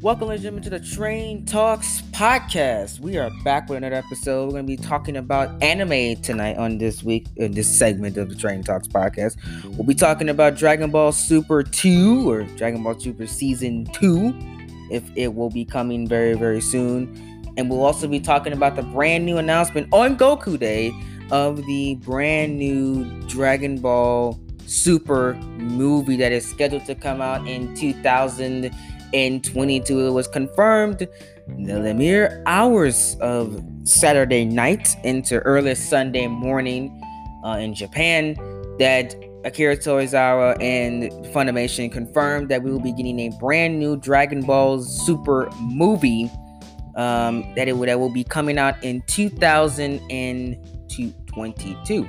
Welcome, ladies and gentlemen, to the Train Talks podcast. We are back with another episode. We're going to be talking about anime tonight on this week, in this segment of the Train Talks podcast. We'll be talking about Dragon Ball Super 2 or Dragon Ball Super Season 2, if it will be coming very, very soon. And we'll also be talking about the brand new announcement on Goku Day of the brand new Dragon Ball Super movie that is scheduled to come out in 2000 in 22 it was confirmed the mere hours of saturday night into early sunday morning uh, in japan that akira tozawa and funimation confirmed that we will be getting a brand new dragon ball super movie um, that it will, that will be coming out in 2022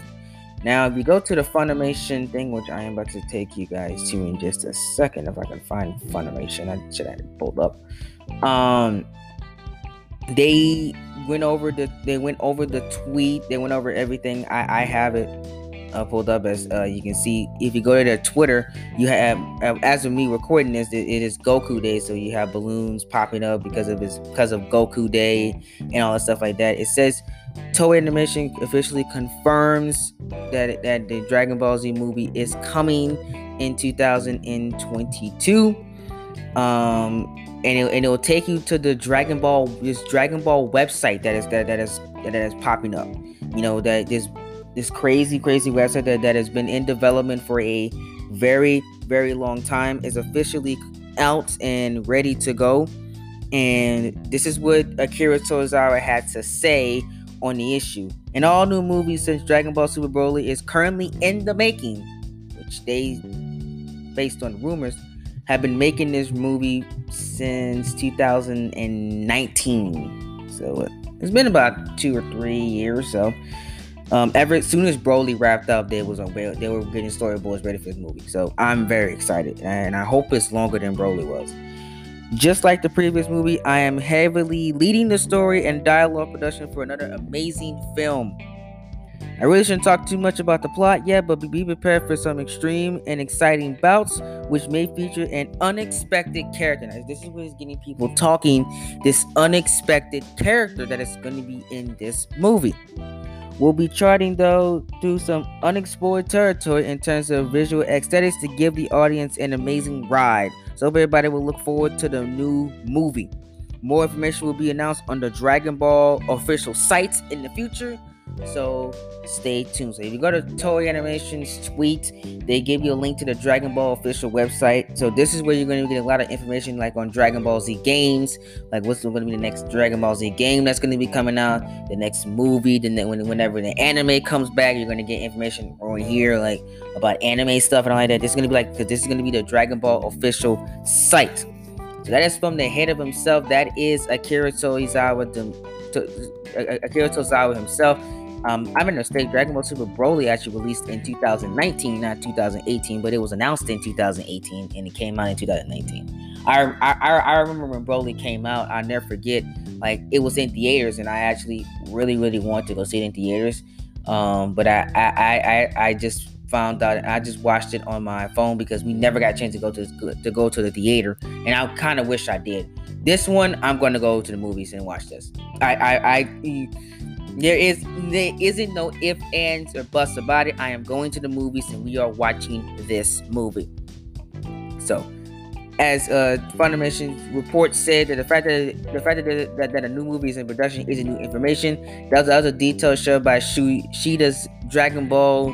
now, if you go to the Funimation thing, which I am about to take you guys to in just a second, if I can find Funimation, I should have pulled up. Um, they went over the they went over the tweet. They went over everything. I I have it uh, pulled up as uh, you can see. If you go to their Twitter, you have uh, as of me recording this, it, it is Goku Day, so you have balloons popping up because of his because of Goku Day and all that stuff like that. It says Toei Animation officially confirms that that the Dragon Ball Z movie is coming in 2022. Um, and it, and it will take you to the Dragon Ball this Dragon Ball website that is that that is that is popping up. You know that this this crazy crazy website that, that has been in development for a very very long time is officially out and ready to go. And this is what Akira Tozawa had to say on the issue. An all new movie since Dragon Ball Super Broly is currently in the making, which they, based on rumors, have been making this movie since 2019. So it's been about two or three years. So um, ever as soon as Broly wrapped up, they was on they were getting storyboards ready for this movie. So I'm very excited, and I hope it's longer than Broly was. Just like the previous movie, I am heavily leading the story and dialogue production for another amazing film. I really shouldn't talk too much about the plot yet, but be prepared for some extreme and exciting bouts, which may feature an unexpected character. Now, this is what is getting people talking. This unexpected character that is going to be in this movie. We'll be charting though through some unexplored territory in terms of visual aesthetics to give the audience an amazing ride. So everybody will look forward to the new movie. More information will be announced on the Dragon Ball official sites in the future. So stay tuned. So if you go to Toei Animation's tweet, they give you a link to the Dragon Ball official website. So this is where you're going to get a lot of information, like on Dragon Ball Z games, like what's going to be the next Dragon Ball Z game that's going to be coming out, the next movie, then whenever the anime comes back, you're going to get information on here, like about anime stuff and all like that. This is going to be like, because this is going to be the Dragon Ball official site. So that is from the head of himself. That is Akira Tozawa, Akira Tozawa himself. Um, I'm in a state. Dragon Ball Super Broly actually released in 2019, not 2018, but it was announced in 2018 and it came out in 2019. I, I, I remember when Broly came out. I never forget. Like it was in theaters, and I actually really, really wanted to go see it in theaters. Um, but I, I, I, I just found out. I just watched it on my phone because we never got a chance to go to to go to the theater, and I kind of wish I did. This one, I'm going to go to the movies and watch this. I, I, I there is there isn't no if, ands, or buts about it. I am going to the movies and we are watching this movie. So, as uh, Funimation report said, that the fact that the fact that, that, that a new movie is in production isn't new information. That was, that was a detail shared by Shida's Dragon Ball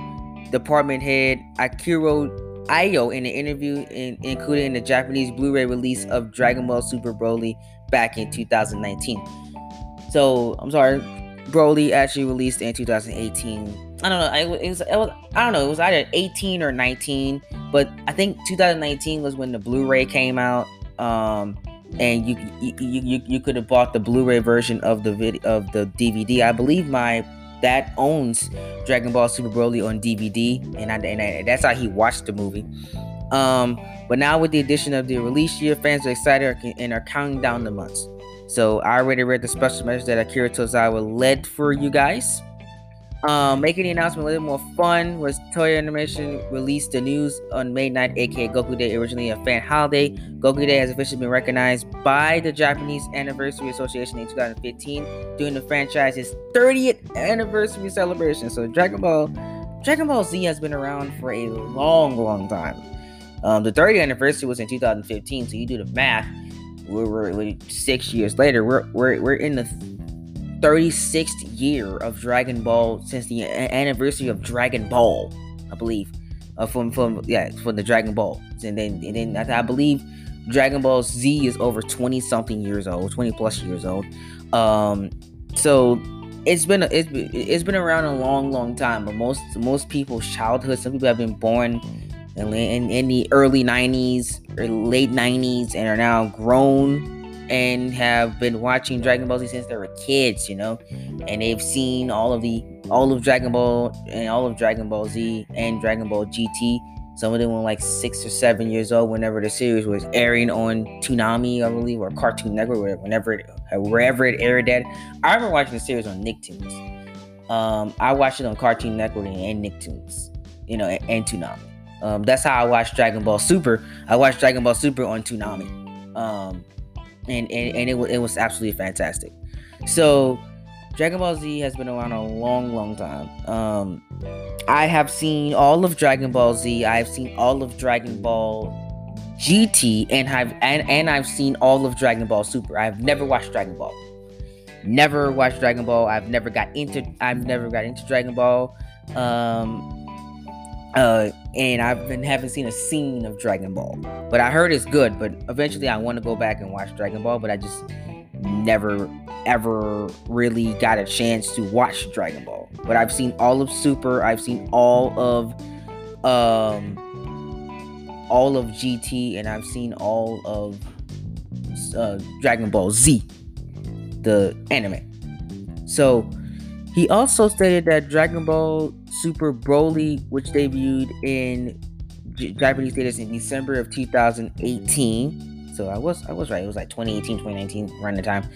department head Akira Ayo in an interview in, included in the Japanese Blu-ray release of Dragon Ball Super Broly back in 2019. So I'm sorry, Broly actually released in 2018. I don't know. It was, it was, I don't know. It was either 18 or 19, but I think 2019 was when the Blu-ray came out. Um, and you you, you, you could have bought the Blu-ray version of the video of the DVD. I believe my dad owns Dragon Ball Super Broly on DVD, and I, and I, that's how he watched the movie. Um, but now with the addition of the release year, fans are excited and are counting down the months. So I already read the special message that Akira Tozawa led for you guys. Um, making the announcement a little more fun was Toei Animation released the news on May 9th, aka Goku Day, originally a fan holiday. Goku Day has officially been recognized by the Japanese Anniversary Association in 2015 during the franchise's 30th anniversary celebration. So Dragon Ball, Dragon Ball Z has been around for a long, long time. Um, the 30th anniversary was in 2015, so you do the math. We're, we're six years later. We're we're, we're in the 36th year of Dragon Ball since the anniversary of Dragon Ball, I believe. Uh, from from yeah, from the Dragon Ball, and then and then I, I believe Dragon Ball Z is over 20 something years old, 20 plus years old. Um, so it's been it's, it's been around a long, long time. But most most people's childhood, some people have been born in, in, in the early 90s late 90s and are now grown and have been watching Dragon Ball Z since they were kids, you know, and they've seen all of the all of Dragon Ball and all of Dragon Ball Z and Dragon Ball GT. Some of them were like six or seven years old whenever the series was airing on Toonami, I believe, or Cartoon Network, whenever it, wherever it aired at. I remember watching the series on Nicktoons. Um, I watched it on Cartoon Network and Nicktoons, you know, and, and Toonami. Um, that's how I watched Dragon Ball Super. I watched Dragon Ball Super on Toonami. Um, and and, and it, it was absolutely fantastic. So Dragon Ball Z has been around a long, long time. Um, I have seen all of Dragon Ball Z. I've seen all of Dragon Ball GT, and I've and, and I've seen all of Dragon Ball Super. I've never watched Dragon Ball. Never watched Dragon Ball. I've never got into. I've never got into Dragon Ball. Um, uh, and I've been haven't seen a scene of Dragon Ball, but I heard it's good. But eventually, I want to go back and watch Dragon Ball, but I just never ever really got a chance to watch Dragon Ball. But I've seen all of Super. I've seen all of um all of GT, and I've seen all of uh, Dragon Ball Z, the anime. So he also stated that Dragon Ball Super Broly, which debuted in Japanese theaters in December of 2018. So I was I was right. It was like 2018, 2019, around the time.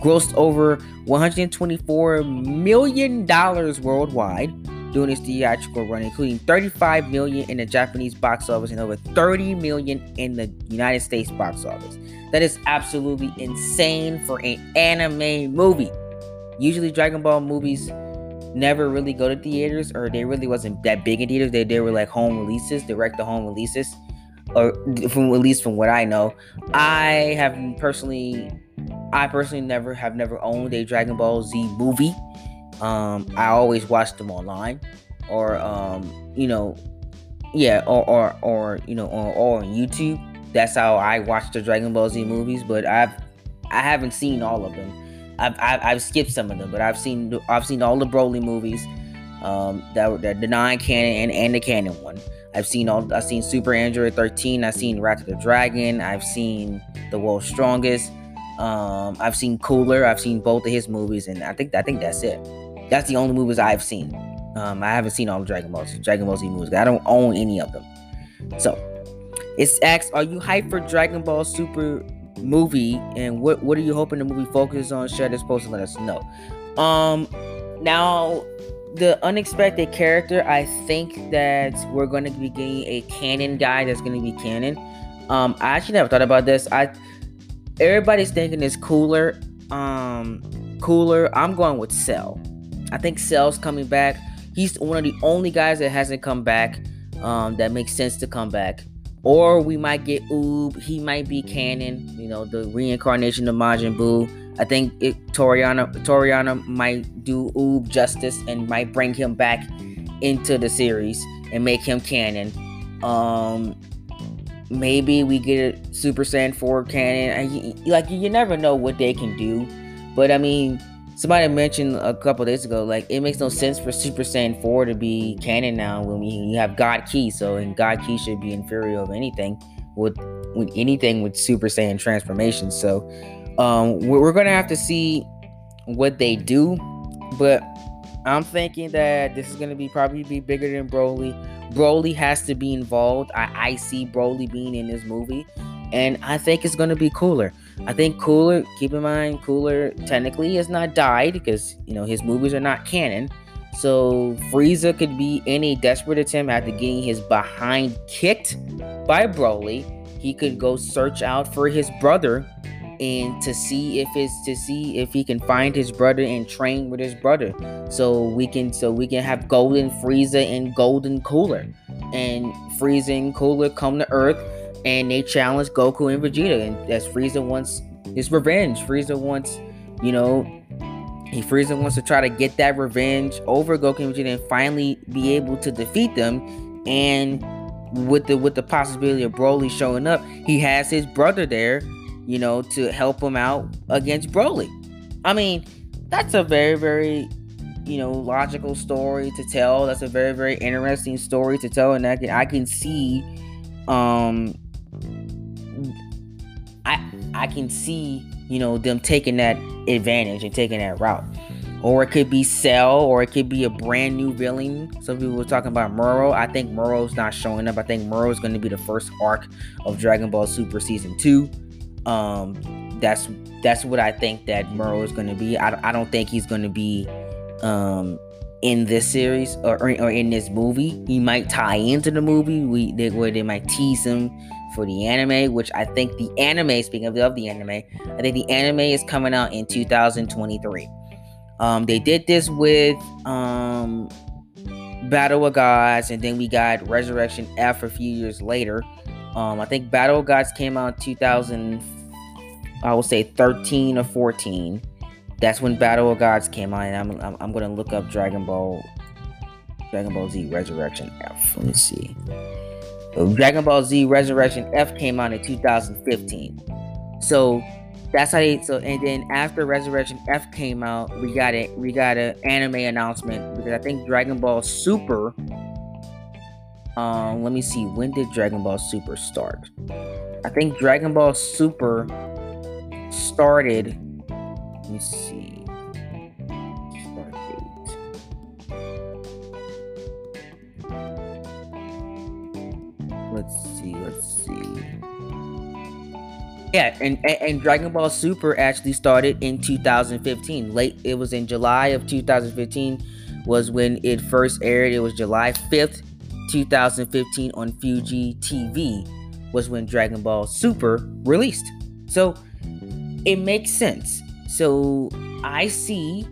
Grossed over 124 million dollars worldwide during its theatrical run, including 35 million in the Japanese box office and over 30 million in the United States box office. That is absolutely insane for an anime movie. Usually, Dragon Ball movies never really go to theaters, or they really wasn't that big in theaters. They they were like home releases, direct to home releases, or from at least from what I know. I have personally, I personally never have never owned a Dragon Ball Z movie. Um, I always watched them online, or um, you know, yeah, or or or you know, or, or on YouTube. That's how I watch the Dragon Ball Z movies. But I've I haven't seen all of them. I've, I've, I've skipped some of them, but I've seen I've seen all the Broly movies, um, that the non-canon and, and the canon one. I've seen all I've seen Super Android 13. I've seen Wrath of the Dragon. I've seen The World's Strongest. Um, I've seen Cooler. I've seen both of his movies, and I think I think that's it. That's the only movies I've seen. Um, I haven't seen all the Dragon Ball Dragon Ball Z movies. I don't own any of them. So it's asked, are you hyped for Dragon Ball Super movie and what what are you hoping the movie focuses on? Share this post and let us know. Um now the unexpected character i think that we're going to be getting a canon guy that's going to be canon. Um i actually never thought about this. I everybody's thinking it's cooler um cooler. I'm going with cell. I think cell's coming back. He's one of the only guys that hasn't come back um that makes sense to come back or we might get Oob. He might be canon. You know, the reincarnation of Majin Buu. I think it, Toriyama Toriyama might do Oob justice and might bring him back into the series and make him canon. Um, maybe we get a Super Saiyan 4 canon. Like you never know what they can do, but I mean, somebody mentioned a couple days ago, like it makes no sense for Super Saiyan 4 to be canon now when we you have God Ki. so and God Ki should be inferior of anything with with anything with Super Saiyan transformation. So um we're, gonna have to see what they do, but I'm thinking that this is gonna be probably be bigger than Broly. Broly has to be involved. I, I see Broly being in this movie, and I think it's gonna be cooler. I think Cooler, keep in mind, Cooler technically has not died because you know his movies are not canon. So Frieza could be in a desperate attempt after getting his behind kicked by Broly. He could go search out for his brother and to see if it's to see if he can find his brother and train with his brother. So we can so we can have Golden Frieza and Golden Cooler. And Frieza and Cooler come to Earth and they challenge Goku and Vegeta. And as Frieza wants his revenge. Frieza wants, you know, he Frieza wants to try to get that revenge over Goku and Vegeta and finally be able to defeat them. And with the with the possibility of Broly showing up, he has his brother there, you know, to help him out against Broly. I mean, that's a very very you know logical story to tell. That's a very very interesting story to tell, and I can I can see, um, I can see you know them taking that advantage and taking that route. Or it could be Cell, or it could be a brand new villain. Some people were talking about Moro. I think Moro's not showing up. I think Moro is going to be the first arc of Dragon Ball Super Season 2. Um, that's that's what I think that Moro is going to be. I, I don't think he's going to be um, in this series or, or in this movie. He might tie into the movie. We they, where they might tease him for the anime, which I think the anime. Speaking of the, anime, I think the anime is coming out in 2023. Um, they did this with um, Battle of Gods, and then we got Resurrection F a few years later. Um, I think Battle of Gods came out 2000, I would say 13 or 14. That's when Battle of Gods came out, and I'm, I'm, I'm gonna look up Dragon Ball, Dragon Ball Z Resurrection F. Let me see. Dragon Ball Z Resurrection F came out in 2015. So that's how they so and then after Resurrection F came out, we got it we got an anime announcement because I think Dragon Ball Super um let me see when did Dragon Ball Super start? I think Dragon Ball Super started let me see Yeah, and, and, Dragon Ball Super actually started in 2015. Late, it was in July of 2015 was when it first aired. It was July 5th, 2015 on Fuji TV was when Dragon Ball Super released. So it makes sense. So I see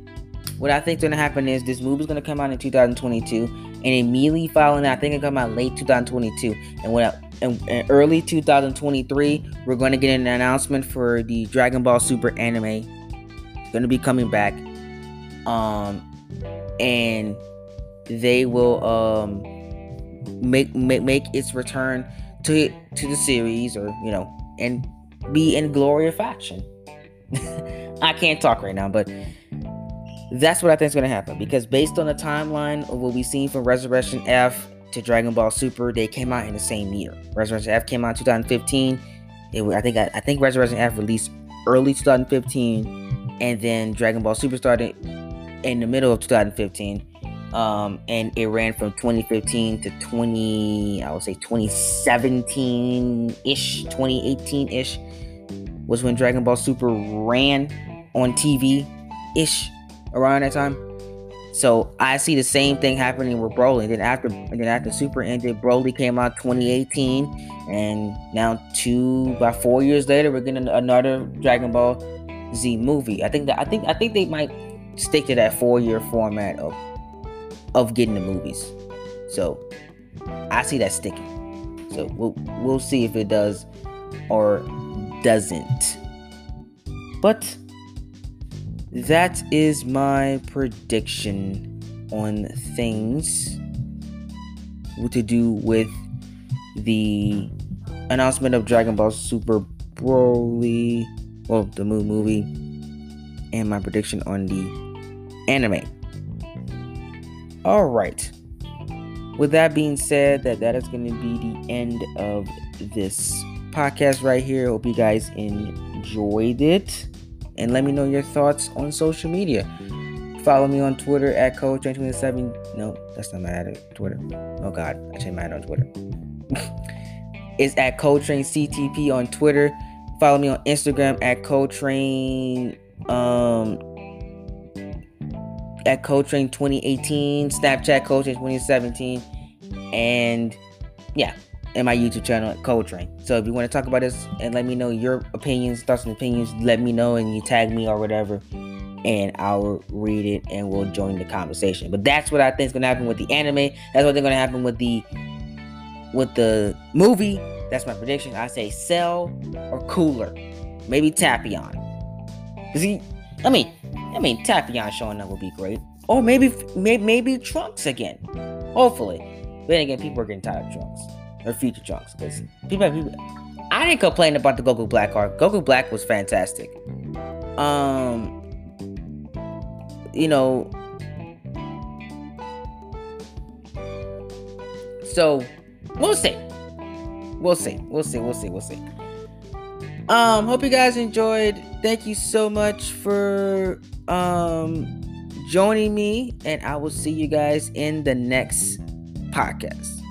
what I think is gonna happen is this movie is gonna come out in 2022, and immediately following that, I think it come out late 2022. And what in, in early 2023, we're going to get an announcement for the Dragon Ball Super anime. It's going to be coming back. Um, and they will um make make make its return to to the series, or you know, and be in glory of faction. I can't talk right now, but that's what I think is going to happen because based on the timeline of what we've seen from Resurrection F to Dragon Ball Super, they came out in the same year. Resurrection F came out in 2015. It, I think I, I think Resurrection F released early 2015, and then Dragon Ball Super started in the middle of 2015. Um, and it ran from 2015 to 20, I would say 2017 ish, 2018 ish was when Dragon Ball Super ran on TV ish around that time. So I see the same thing happening with Broly. Then after then after Super ended, Broly came out 2018, and now two by four years later, we're getting another Dragon Ball Z movie. I think that I think I think they might stick to that four year format of of getting the movies. So I see that sticking. So we'll we'll see if it does or doesn't. But that is my prediction on things to do with the announcement of Dragon Ball Super Broly, well, the movie, and my prediction on the anime. All right. With that being said, that that is going to be the end of this podcast right here. Hope you guys enjoyed it and let me know your thoughts on social media. Follow me on Twitter at Coletrain27. No, that's not my at Twitter. Oh God, I changed mad on Twitter. it's at ColetrainCTP on Twitter. Follow me on Instagram at CodeTrain um at Coletrain 2018, Snapchat Coletrain 2017, and yeah, and my YouTube channel Coletrain. So if you want to talk about this and let me know your opinions, thoughts and opinions, let me know and you tag me or whatever, and I'll read it and we'll join the conversation. But that's what I think is gonna happen with the anime. That's what they're gonna happen with the with the movie. That's my prediction. I say Cell or Cooler, maybe Tapion. Cause he, I mean, I mean Tapion showing up would be great. Or maybe, maybe, maybe Trunks again. Hopefully. But then again, people are getting tired of Trunks or future Trunks because people, people. I didn't complain about the Goku Black arc. Goku Black was fantastic. Um, you know, so we'll see. We'll see. We'll see. We'll see. We'll see. Um, hope you guys enjoyed. Thank you so much for um joining me, and I will see you guys in the next podcast.